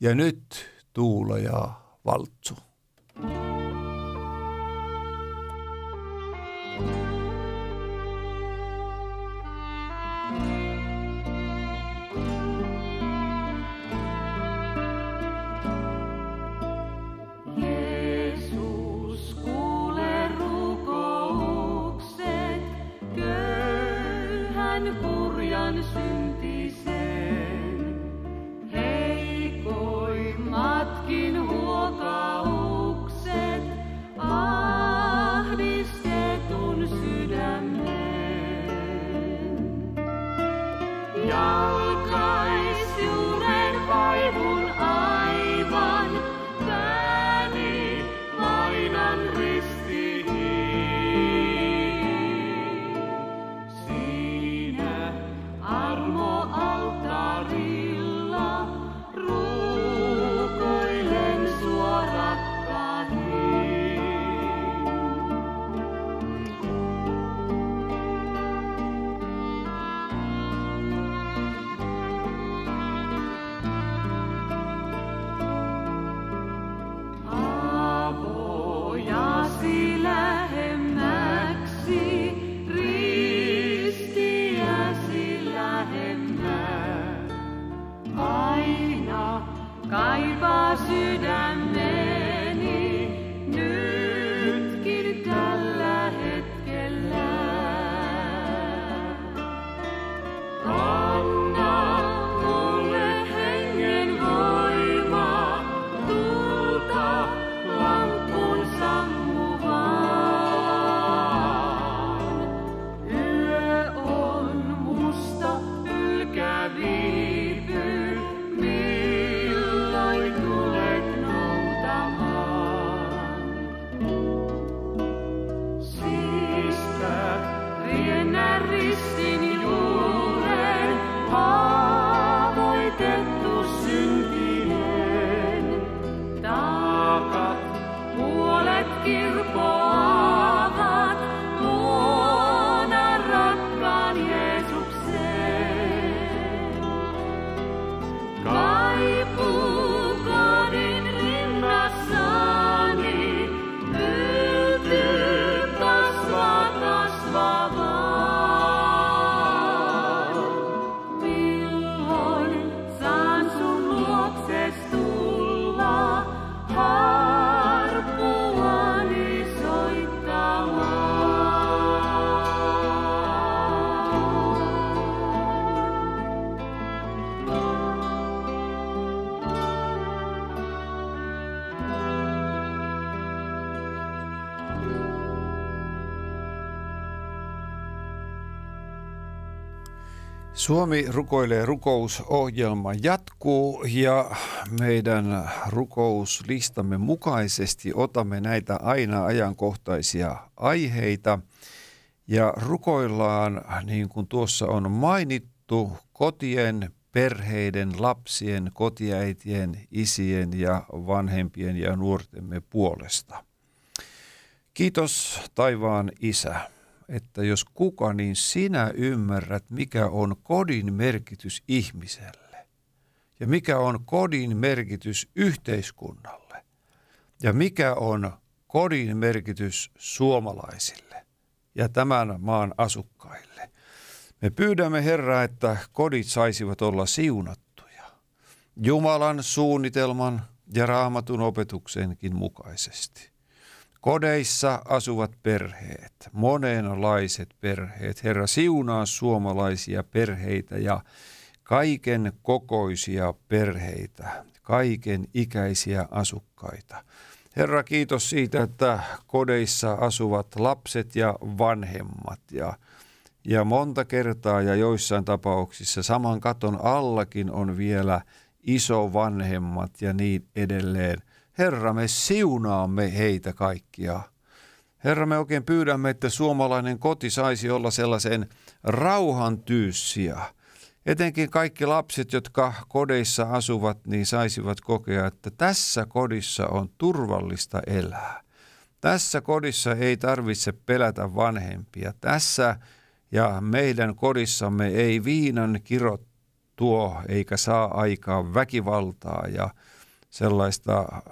Ja nyt Tuula ja Valtsu. armo Suomi rukoilee rukousohjelma jatkuu ja meidän rukouslistamme mukaisesti otamme näitä aina ajankohtaisia aiheita ja rukoillaan niin kuin tuossa on mainittu kotien, perheiden, lapsien, kotiäitien, isien ja vanhempien ja nuortemme puolesta. Kiitos taivaan isä että jos kuka, niin sinä ymmärrät, mikä on kodin merkitys ihmiselle ja mikä on kodin merkitys yhteiskunnalle ja mikä on kodin merkitys suomalaisille ja tämän maan asukkaille. Me pyydämme Herra, että kodit saisivat olla siunattuja Jumalan suunnitelman ja raamatun opetuksenkin mukaisesti. Kodeissa asuvat perheet, monenlaiset perheet. Herra, siunaa suomalaisia perheitä ja kaiken kokoisia perheitä, kaiken ikäisiä asukkaita. Herra, kiitos siitä, että kodeissa asuvat lapset ja vanhemmat ja, ja monta kertaa ja joissain tapauksissa saman katon allakin on vielä iso vanhemmat ja niin edelleen. Herra, me siunaamme heitä kaikkia. Herra, me oikein pyydämme, että suomalainen koti saisi olla sellaisen rauhan tyyssiä. Etenkin kaikki lapset, jotka kodeissa asuvat, niin saisivat kokea, että tässä kodissa on turvallista elää. Tässä kodissa ei tarvitse pelätä vanhempia. Tässä ja meidän kodissamme ei viinan kirot tuo eikä saa aikaa väkivaltaa ja sellaista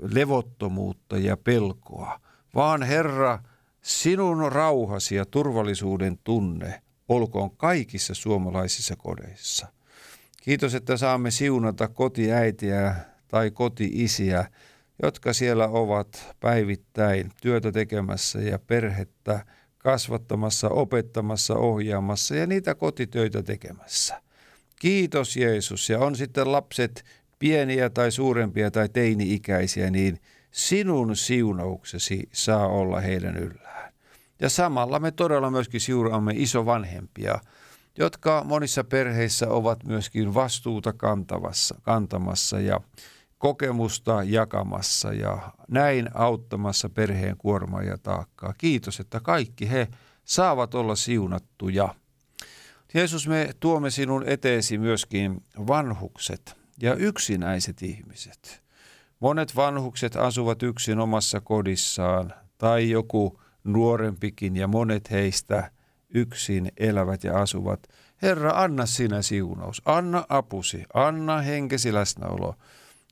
levottomuutta ja pelkoa, vaan Herra, sinun rauhasi ja turvallisuuden tunne olkoon kaikissa suomalaisissa kodeissa. Kiitos, että saamme siunata kotiäitiä tai kotiisiä, jotka siellä ovat päivittäin työtä tekemässä ja perhettä kasvattamassa, opettamassa, ohjaamassa ja niitä kotitöitä tekemässä. Kiitos Jeesus ja on sitten lapset pieniä tai suurempia tai teini-ikäisiä, niin sinun siunauksesi saa olla heidän yllään. Ja samalla me todella myöskin siuraamme isovanhempia, jotka monissa perheissä ovat myöskin vastuuta kantavassa, kantamassa ja kokemusta jakamassa ja näin auttamassa perheen kuormaa ja taakkaa. Kiitos, että kaikki he saavat olla siunattuja. Jeesus, me tuomme sinun eteesi myöskin vanhukset ja yksinäiset ihmiset. Monet vanhukset asuvat yksin omassa kodissaan tai joku nuorempikin ja monet heistä yksin elävät ja asuvat. Herra, anna sinä siunaus, anna apusi, anna henkesi läsnäolo.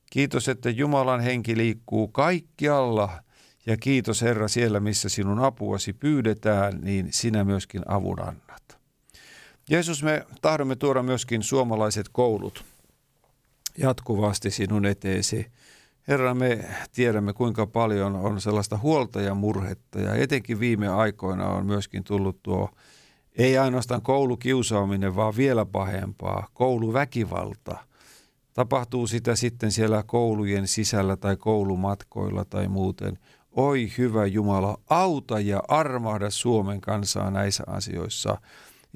Kiitos, että Jumalan henki liikkuu kaikkialla ja kiitos Herra siellä, missä sinun apuasi pyydetään, niin sinä myöskin avun annat. Jeesus, me tahdomme tuoda myöskin suomalaiset koulut jatkuvasti sinun eteesi. Herra, me tiedämme kuinka paljon on sellaista huolta ja murhetta ja etenkin viime aikoina on myöskin tullut tuo ei ainoastaan koulukiusaaminen, vaan vielä pahempaa, kouluväkivalta. Tapahtuu sitä sitten siellä koulujen sisällä tai koulumatkoilla tai muuten. Oi hyvä Jumala, auta ja armahda Suomen kansaa näissä asioissa.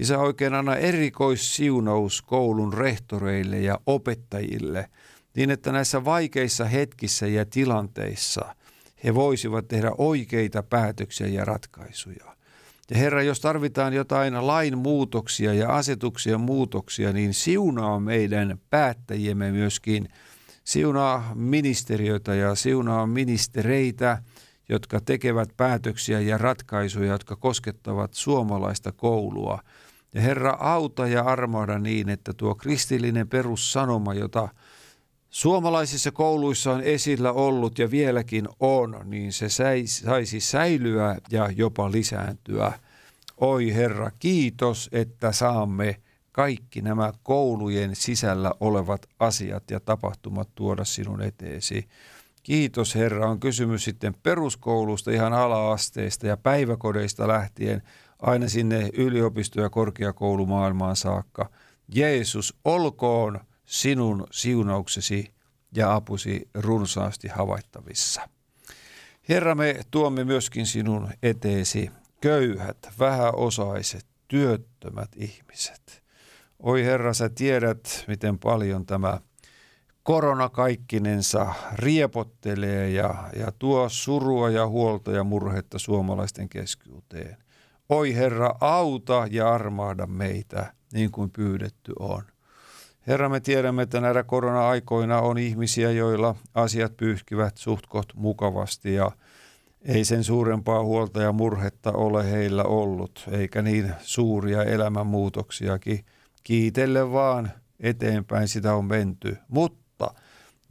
Isä oikein anna erikoissiunaus koulun rehtoreille ja opettajille, niin että näissä vaikeissa hetkissä ja tilanteissa he voisivat tehdä oikeita päätöksiä ja ratkaisuja. Ja Herra, jos tarvitaan jotain lain muutoksia ja asetuksia muutoksia, niin siunaa meidän päättäjiemme myöskin, siunaa ministeriöitä ja siunaa ministereitä, jotka tekevät päätöksiä ja ratkaisuja, jotka koskettavat suomalaista koulua. Ja Herra, auta ja armoida niin, että tuo kristillinen perussanoma, jota suomalaisissa kouluissa on esillä ollut ja vieläkin on, niin se saisi säilyä ja jopa lisääntyä. Oi Herra, kiitos, että saamme kaikki nämä koulujen sisällä olevat asiat ja tapahtumat tuoda sinun eteesi. Kiitos Herra, on kysymys sitten peruskoulusta ihan ala-asteista ja päiväkodeista lähtien aina sinne yliopisto- ja korkeakoulumaailmaan saakka. Jeesus, olkoon sinun siunauksesi ja apusi runsaasti havaittavissa. Herra, me tuomme myöskin sinun eteesi köyhät, vähäosaiset, työttömät ihmiset. Oi Herra, sä tiedät, miten paljon tämä korona kaikkinensa riepottelee ja, ja tuo surua ja huolta ja murhetta suomalaisten keskuuteen. Oi Herra, auta ja armaada meitä niin kuin pyydetty on. Herra, me tiedämme, että näillä korona-aikoina on ihmisiä, joilla asiat pyyhkivät suhtkot mukavasti ja ei sen suurempaa huolta ja murhetta ole heillä ollut, eikä niin suuria elämänmuutoksiakin. Kiitelle vaan eteenpäin sitä on menty. Mutta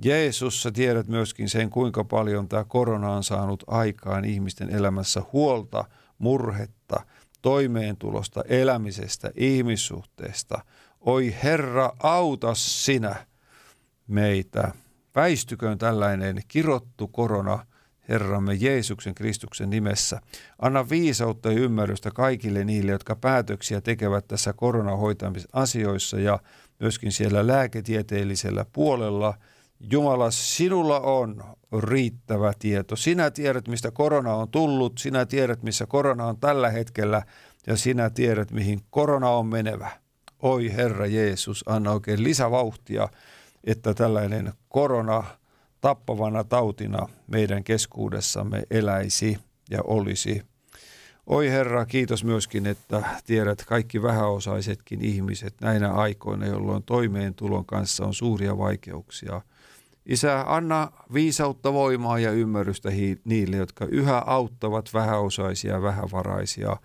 Jeesus, sä tiedät myöskin sen, kuinka paljon tämä korona on saanut aikaan ihmisten elämässä huolta, murhetta, toimeentulosta, elämisestä, ihmissuhteesta. Oi Herra, auta sinä meitä. Väistyköön tällainen kirottu korona Herramme Jeesuksen Kristuksen nimessä. Anna viisautta ja ymmärrystä kaikille niille, jotka päätöksiä tekevät tässä koronahoitamisasioissa ja myöskin siellä lääketieteellisellä puolella. Jumala, sinulla on riittävä tieto. Sinä tiedät, mistä korona on tullut, sinä tiedät, missä korona on tällä hetkellä ja sinä tiedät, mihin korona on menevä. Oi Herra Jeesus, anna oikein lisävauhtia, että tällainen korona tappavana tautina meidän keskuudessamme eläisi ja olisi. Oi Herra, kiitos myöskin, että tiedät kaikki vähäosaisetkin ihmiset näinä aikoina, jolloin toimeentulon kanssa on suuria vaikeuksia. Isä, anna viisautta, voimaa ja ymmärrystä niille, jotka yhä auttavat vähäosaisia ja vähävaraisia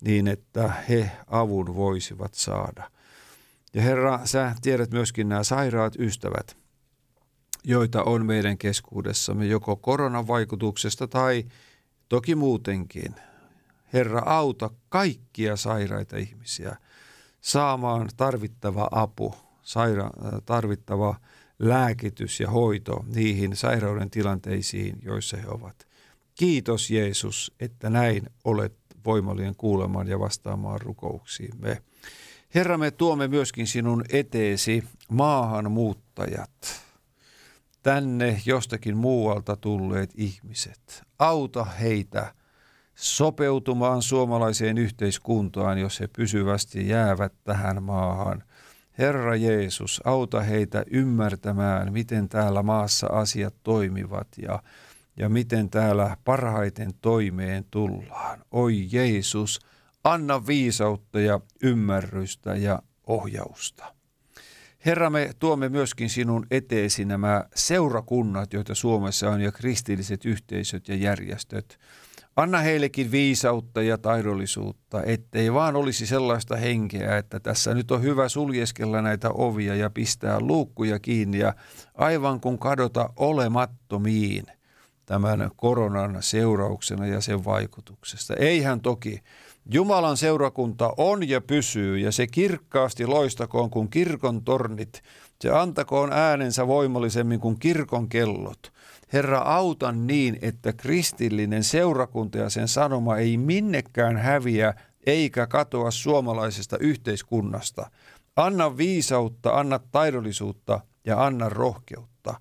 niin, että he avun voisivat saada. Ja Herra, sä tiedät myöskin nämä sairaat ystävät – joita on meidän keskuudessamme joko koronan vaikutuksesta tai toki muutenkin. Herra, auta kaikkia sairaita ihmisiä saamaan tarvittava apu, saira- tarvittava lääkitys ja hoito niihin sairauden tilanteisiin, joissa he ovat. Kiitos Jeesus, että näin olet voimallinen kuulemaan ja vastaamaan rukouksiimme. Herra, me tuomme myöskin sinun eteesi maahanmuuttajat tänne jostakin muualta tulleet ihmiset. Auta heitä sopeutumaan suomalaiseen yhteiskuntaan, jos he pysyvästi jäävät tähän maahan. Herra Jeesus, auta heitä ymmärtämään, miten täällä maassa asiat toimivat ja, ja miten täällä parhaiten toimeen tullaan. Oi Jeesus, anna viisautta ja ymmärrystä ja ohjausta. Herra, me tuomme myöskin sinun eteesi nämä seurakunnat, joita Suomessa on, ja kristilliset yhteisöt ja järjestöt. Anna heillekin viisautta ja taidollisuutta, ettei vaan olisi sellaista henkeä, että tässä nyt on hyvä suljeskella näitä ovia ja pistää luukkuja kiinni ja aivan kun kadota olemattomiin tämän koronan seurauksena ja sen vaikutuksesta. Eihän toki Jumalan seurakunta on ja pysyy, ja se kirkkaasti loistakoon kuin kirkon tornit. Se antakoon äänensä voimallisemmin kuin kirkon kellot. Herra, auta niin, että kristillinen seurakunta ja sen sanoma ei minnekään häviä eikä katoa suomalaisesta yhteiskunnasta. Anna viisautta, anna taidollisuutta ja anna rohkeutta.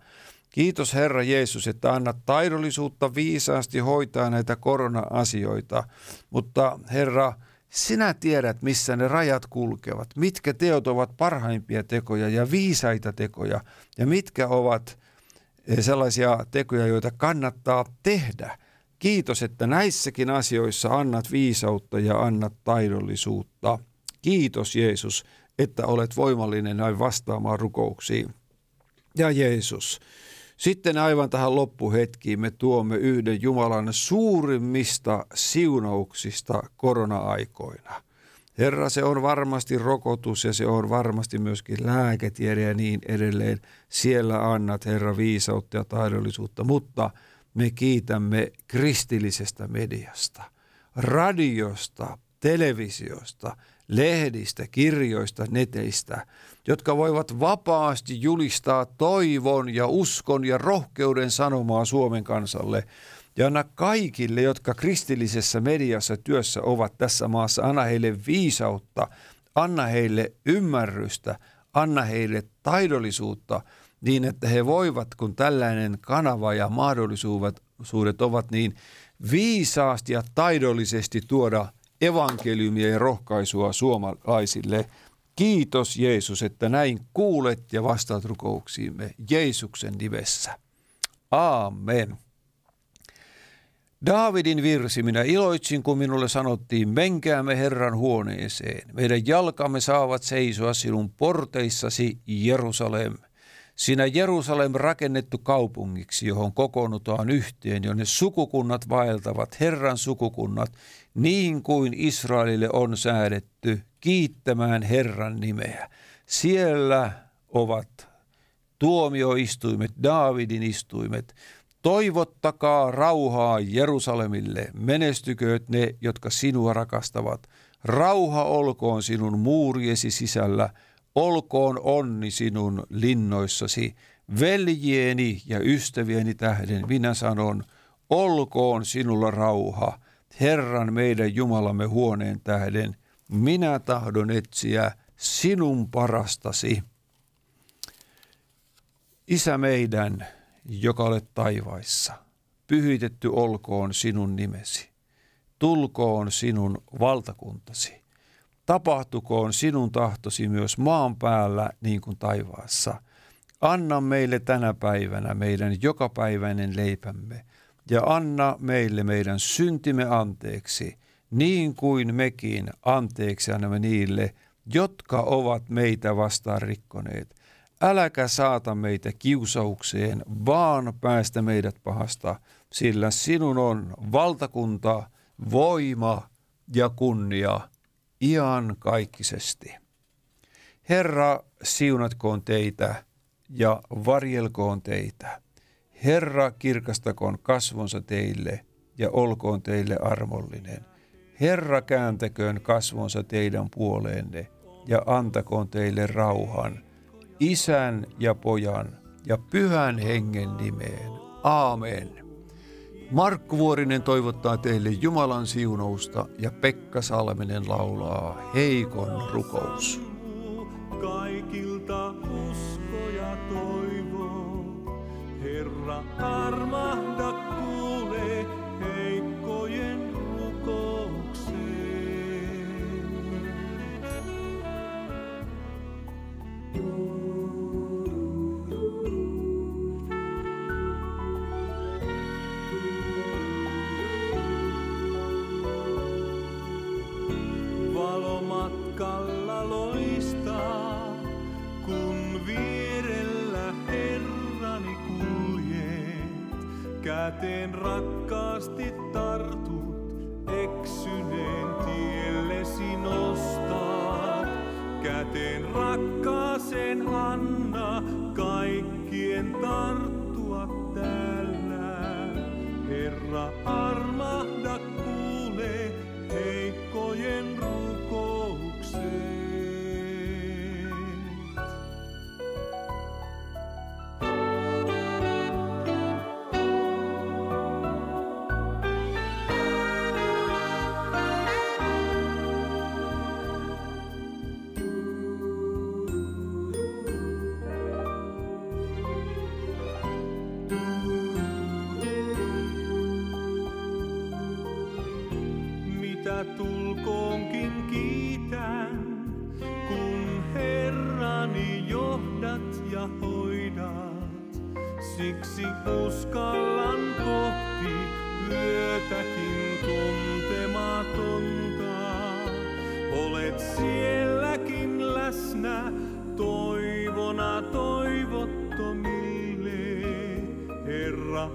Kiitos Herra Jeesus, että annat taidollisuutta viisaasti hoitaa näitä korona-asioita. Mutta Herra, sinä tiedät, missä ne rajat kulkevat, mitkä teot ovat parhaimpia tekoja ja viisaita tekoja ja mitkä ovat sellaisia tekoja, joita kannattaa tehdä. Kiitos, että näissäkin asioissa annat viisautta ja annat taidollisuutta. Kiitos Jeesus, että olet voimallinen näin vastaamaan rukouksiin. Ja Jeesus, sitten aivan tähän loppuhetkiin me tuomme yhden Jumalan suurimmista siunauksista korona-aikoina. Herra, se on varmasti rokotus ja se on varmasti myöskin lääketiede ja niin edelleen. Siellä annat, Herra, viisautta ja taidollisuutta, mutta me kiitämme kristillisestä mediasta, radiosta, televisiosta, lehdistä, kirjoista, neteistä, jotka voivat vapaasti julistaa toivon ja uskon ja rohkeuden sanomaa Suomen kansalle. Ja anna kaikille, jotka kristillisessä mediassa työssä ovat tässä maassa, anna heille viisautta, anna heille ymmärrystä, anna heille taidollisuutta niin, että he voivat, kun tällainen kanava ja mahdollisuudet ovat niin viisaasti ja taidollisesti tuoda evankeliumia ja rohkaisua suomalaisille. Kiitos Jeesus, että näin kuulet ja vastaat rukouksiimme Jeesuksen nimessä. Amen. Daavidin virsi, minä iloitsin, kun minulle sanottiin, menkäämme Herran huoneeseen. Meidän jalkamme saavat seisoa sinun porteissasi, Jerusalem. Sinä Jerusalem rakennettu kaupungiksi, johon kokoonnutaan yhteen, jonne sukukunnat vaeltavat, Herran sukukunnat, niin kuin Israelille on säädetty, kiittämään Herran nimeä. Siellä ovat tuomioistuimet, Daavidin istuimet. Toivottakaa rauhaa Jerusalemille, menestykööt ne, jotka sinua rakastavat. Rauha olkoon sinun muuriesi sisällä, olkoon onni sinun linnoissasi. Veljeeni ja ystävieni tähden minä sanon, olkoon sinulla rauha. Herran meidän Jumalamme huoneen tähden, minä tahdon etsiä sinun parastasi. Isä meidän, joka olet taivaissa, pyhitetty olkoon sinun nimesi. Tulkoon sinun valtakuntasi. Tapahtukoon sinun tahtosi myös maan päällä niin kuin taivaassa. Anna meille tänä päivänä meidän jokapäiväinen leipämme ja anna meille meidän syntimme anteeksi, niin kuin mekin anteeksi annamme niille, jotka ovat meitä vastaan rikkoneet. Äläkä saata meitä kiusaukseen, vaan päästä meidät pahasta, sillä sinun on valtakunta, voima ja kunnia ian kaikkisesti. Herra, siunatkoon teitä ja varjelkoon teitä. Herra, kirkastakoon kasvonsa teille ja olkoon teille armollinen. Herra, kääntäköön kasvonsa teidän puoleenne ja antakoon teille rauhan, isän ja pojan ja pyhän hengen nimeen. Aamen. Markku Vuorinen toivottaa teille Jumalan siunausta ja Pekka Salminen laulaa Heikon rukous. Kaikilta usko ja toivo, Herra armahda Siksi uskallan kohti yötäkin tuntematonta. Olet sielläkin läsnä toivona toivottomille, Herra